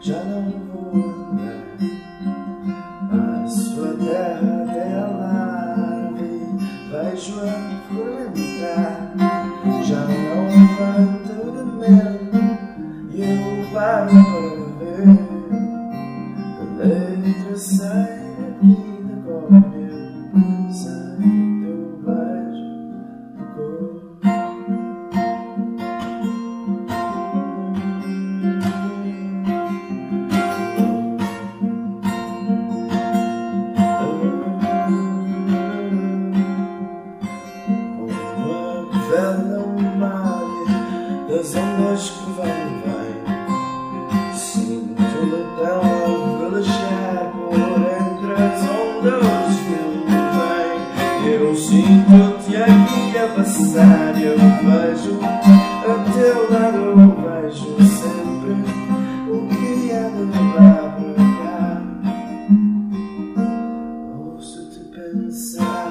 já não vou andar. A sua terra dela vai João, vou lembrar. já não vai. vela, uma área das ondas que vão e vêm. Sinto-me tão ao por entre as ondas que me vêm. Eu sinto-te aqui a passar, eu vejo a teu lado, eu vejo sempre o que há de lá para cá. Ouço-te pensar.